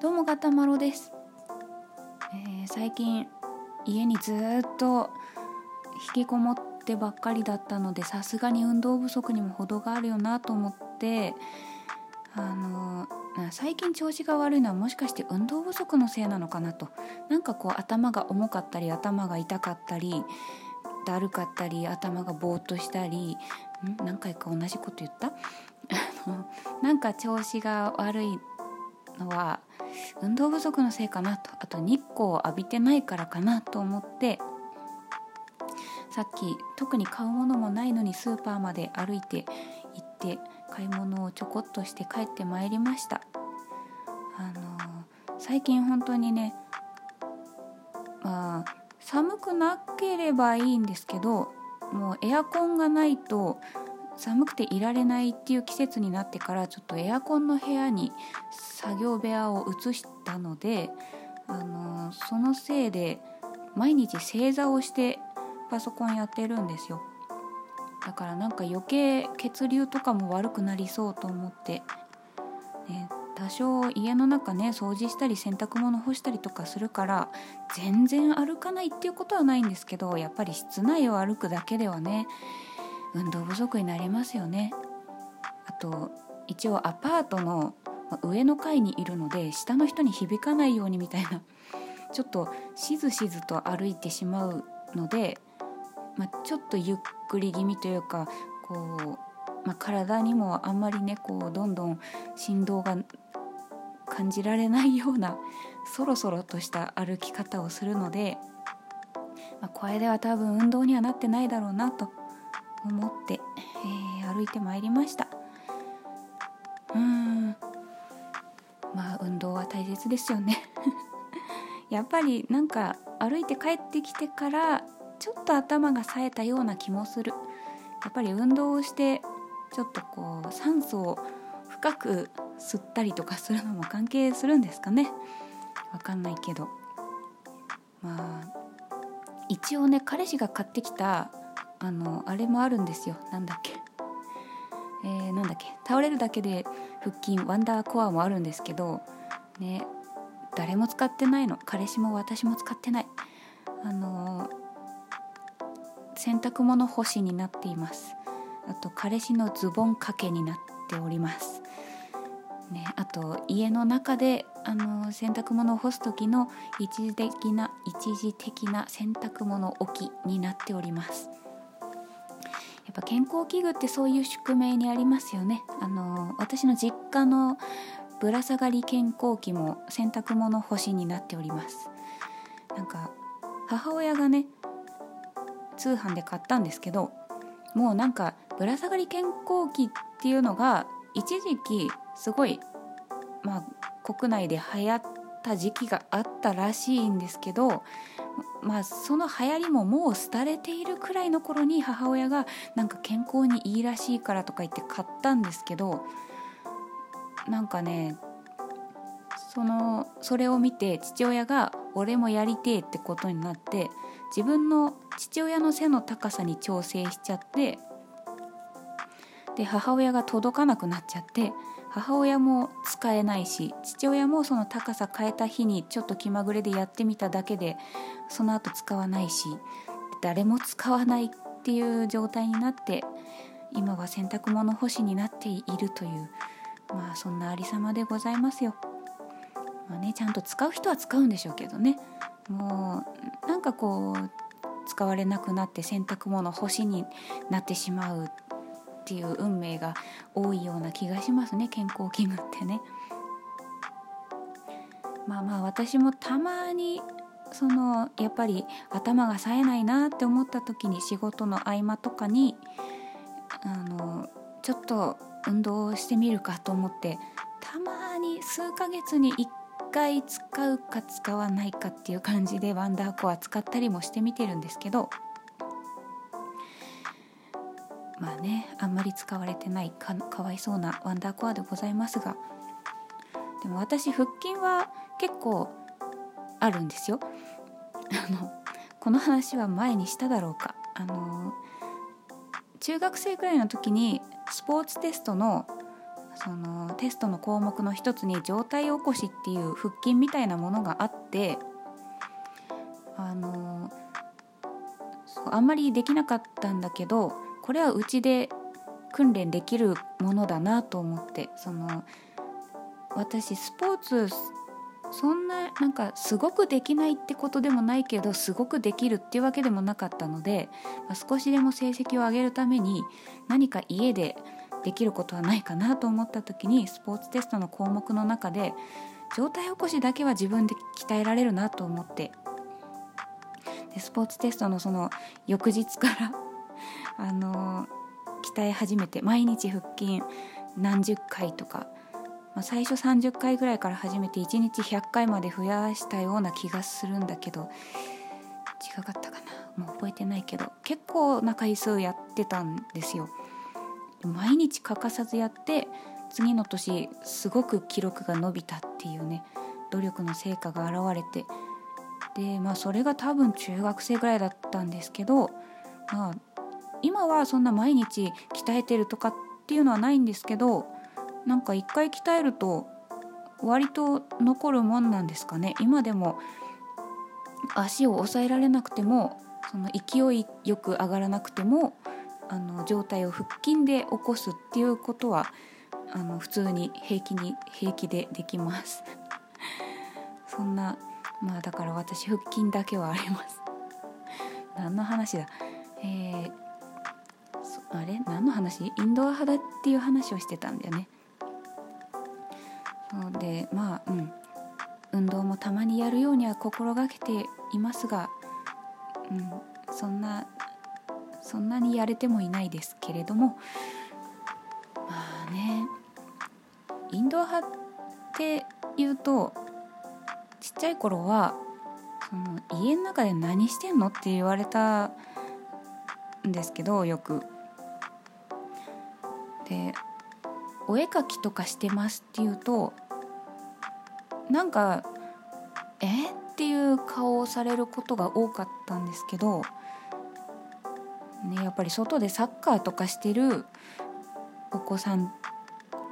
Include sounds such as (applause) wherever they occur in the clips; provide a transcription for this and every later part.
どうもガタマロです、えー最近家にずっと引きこもってばっかりだったのでさすがに運動不足にも程があるよなと思ってあの最近調子が悪いのはもしかして運動不足のせいなのかなと。なんかこう頭が重かったり頭が痛かったりだるかったり頭がぼーっとしたりん？何回か同じこと言った？(laughs) なんか調子が悪いのは運動不足のせいかなと。あと日光を浴びてないからかなと思ってさっき特に買うものもないのにスーパーまで歩いて行って買い物をちょこっとして帰ってまいりました。あの最近本当にねまあ寒くなければいいんですけどもうエアコンがないと寒くていられないっていう季節になってからちょっとエアコンの部屋に作業部屋を移したのであのそのせいで毎日正座をしてパソコンやってるんですよ。だからなんか余計血流とかも悪くなりそうと思って、ね、多少家の中ね掃除したり洗濯物干したりとかするから全然歩かないっていうことはないんですけどやっぱり室内を歩くだけではね運動不足になりますよね。あと一応アパートの上の階にいるので下の人に響かないようにみたいな。(laughs) ちょっとしずしずと歩いてしまうので、まあ、ちょっとゆっくり気味というかこう、まあ、体にもあんまりねこうどんどん振動が感じられないようなそろそろとした歩き方をするので、まあ、これでは多分運動にはなってないだろうなと思って、えー歩いてまいりました。うーん。まあ運動は大切ですよね。(laughs) やっぱりなんか歩いて帰ってきてからちょっと頭が冴えたような気もする。やっぱり運動をしてちょっとこう酸素を深く吸ったりとかするのも関係するんですかね。わかんないけど。まあ一応ね彼氏が買ってきたあのあれもあるんですよ。なんだっけ。えー、なんだっけ。倒れるだけで腹筋ワンダーコアもあるんですけどね誰も使ってないの。彼氏も私も使ってない。あの洗濯物干しになっています。あと彼氏のズボン掛けになっております。ね、あと家の中であの洗濯物を干す時の一時的な一時的な洗濯物置きになっております。ぱ健康器具ってそういう宿命にありますよね。あの私の実家のぶら下がり健康器も洗濯物干しになっております。なんか母親がね通販で買ったんですけどもうなんかぶら下がり健康器っていうのが一時期すごいまあ国内で流行った時期があったらしいんですけどまあその流行りももう廃れているくらいの頃に母親がなんか健康にいいらしいからとか言って買ったんですけどなんかねそのそれを見て父親が「俺もやりてえ」ってことになって自分の父親の背の高さに調整しちゃってで母親が届かなくなっちゃって母親も使えないし父親もその高さ変えた日にちょっと気まぐれでやってみただけでその後使わないし誰も使わないっていう状態になって今は洗濯物干しになっているというまあそんなありさまでございますよ。まあね、ちゃんと使う人は使うんでしょうけどねもうなんかこう使われなくなって洗濯物干しになってしまうっていう運命が多いような気がしますね健康器具ってね。まあまあ私もたまにそのやっぱり頭が冴えないなって思った時に仕事の合間とかにあのちょっと運動してみるかと思ってたまに数ヶ月に1回使うか使わないかっていう感じでワンダーコア使ったりもしてみてるんですけどまあねあんまり使われてないかかわいそうなワンダーコアでございますがでも私腹筋は結構あるんですよ。あのこの話は前にしただろうか。あの中学生くらいの時にスポーツテストのそのテストの項目の一つに上体起こしっていう腹筋みたいなものがあってあのあんまりできなかったんだけどこれはうちで訓練できるものだなと思ってその私スポーツそんななんかすごくできないってことでもないけどすごくできるっていうわけでもなかったので、ま、少しでも成績を上げるために何か家でできることはないかなと思った時にスポーツテストの項目の中で上体起こしだけは自分で鍛えられるなと思ってでスポーツテストのその翌日からあの鍛え始めて毎日腹筋何十回とか。まあ、最初30回ぐらいから始めて1日100回まで増やしたような気がするんだけど違かったかな。もう覚えてないけど。結構な回数やってたんですよ。毎日欠かさずやって次の年すごく記録が伸びたっていうね。努力の成果が現れて。でまあそれが多分中学生ぐらいだったんですけどまあ今はそんな毎日鍛えてるとかっていうのはないんですけどなんか一回鍛えると割と残るもんなんですかね。今でも足を抑えられなくてもその勢いよく上がらなくてもあの状態を腹筋で起こすっていうことはあの普通に平気に平気でできます。(laughs) そんなまあだから私腹筋だけはあります。(laughs) 何の話だ。えー、あれ？何の話？インドア派だっていう話をしてたんだよね。のでまあうん。運動もたまにやるようには心がけていますが、うん、そんなそんなにやれてもいないですけれどもまあね。インドア派っていうとちっちゃい頃はその家の中で何してんのって言われたんですけどよく。でお絵描きとかしてますっていうとなんかえ？っていう顔をされることが多かったんですけど、ね、やっぱり外でサッカーとかしてるお子さん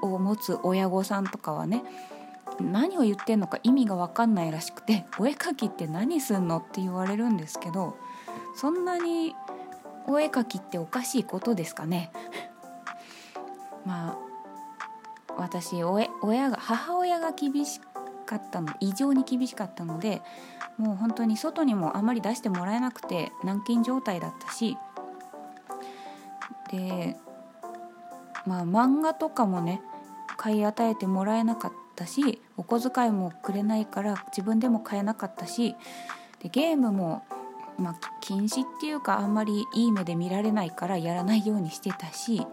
を持つ親御さんとかはね何を言ってんのか意味が分かんないらしくて「お絵描きって何すんの?」って言われるんですけどそんなにお絵描きっておかしいことですかね？まあ私親が母親が厳しかったの異常に厳しかったのでもう本当に外にもあまり出してもらえなくて軟禁状態だったしでまあ漫画とかもね買い与えてもらえなかったしお小遣いもくれないから自分でも買えなかったしでゲームも、まあ、禁止っていうかあんまりいい目で見られないからやらないようにしてたし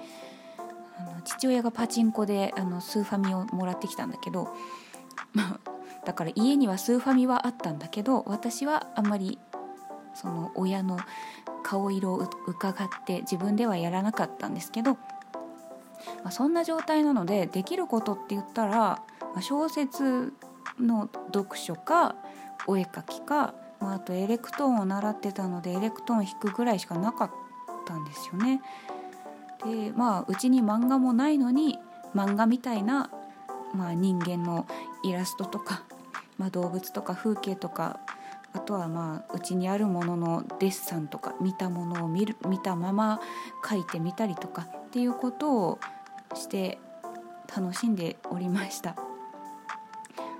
あの父親がパチンコであのスーファミをもらってきたんだけどだから家にはスーファミはあったんだけど私はあんまりその親の顔色を伺って自分ではやらなかったんですけど、まあ、そんな状態なのでできることって言ったら、まあ、小説の読書かお絵描きか、まあ、あとエレクトーンを習ってたのでエレクトーン弾くぐらいしかなかったんですよね。でまあうちに漫画もないのに漫画みたいなまあ、人間のイラストとか、まあ、動物とか風景とかあとはまあうちにあるもののデッサンとか見たものを見る見たまま描いてみたりとかっていうことをして楽しんでおりました。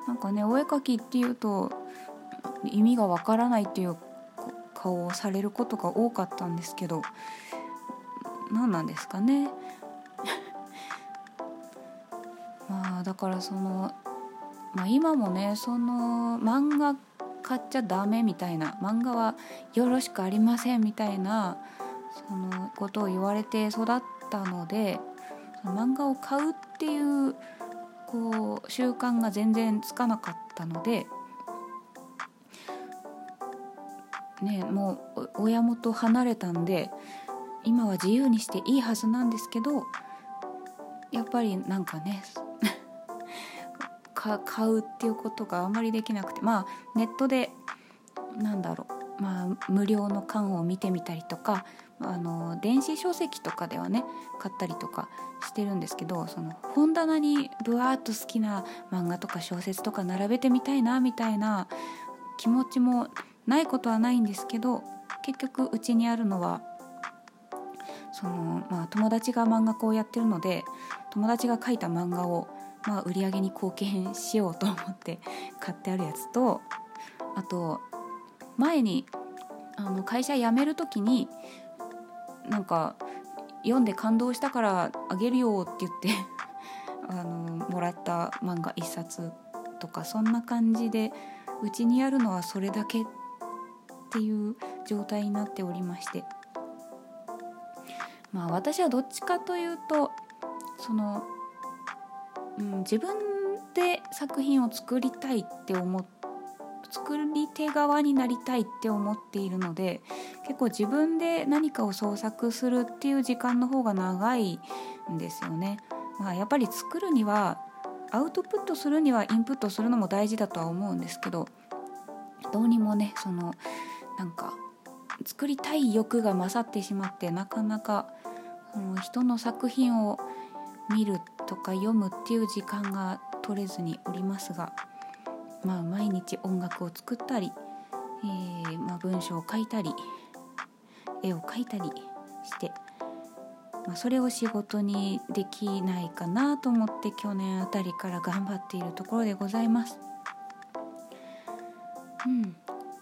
なんかねお絵描きっていうと意味がわからないっていう顔をされることが多かったんですけど何なんですかね。(laughs) まあだからその、まあ、今もねその漫画買っちゃダメみたいな漫画はよろしくありませんみたいなそのことを言われて育ったので漫画を買うっていうこう習慣が全然つかなかったので、ね、もう親元離れたんで今は自由にしていいはずなんですけどやっぱりなんかね (laughs) 買うっていうことがあんまりできなくてまあネットでなんだろうまあ無料の缶を見てみたりとかあの電子書籍とかではね買ったりとかしてるんですけどその本棚にぶわーっと好きな漫画とか小説とか並べてみたいなみたいな気持ちもないことはないんですけど結局うちにあるのはその、まあ、友達が漫画家をやってるので友達が描いた漫画を、まあ、売り上げに貢献しようと思って (laughs) 買ってあるやつとあと前にあの会社辞める時になんか読んで感動したからあげるよって言って (laughs) あのもらった漫画1冊とかそんな感じでうちにあるのはそれだけっていう状態になっておりまして。まあ私はどっちかというとその、うん、自分で作品を作りたいって思って作り手側になりたいって思っているので結構自分で何かを創作するっていう時間の方が長いんですよね。まあ、やっぱり作るにはアウトプットするにはインプットするのも大事だとは思うんですけどどうにもねそのなんか作りたい欲が勝ってしまってなかなか人の作品を見るとか読むっていう時間が取れずにおりますが、まあ、毎日音楽を作ったり、えー、まあ、文章を書いたり絵を描いたりして、まあ、それを仕事にできないかなと思って去年あたりから頑張っているところでございます。うん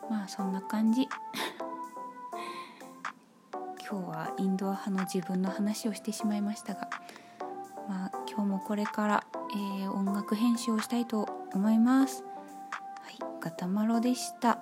まあそんな感じ今日はインドア派の自分の話をしてしまいましたがまあ今日もこれから、えー、音楽編集をしたいと思います。はいガタマロでした。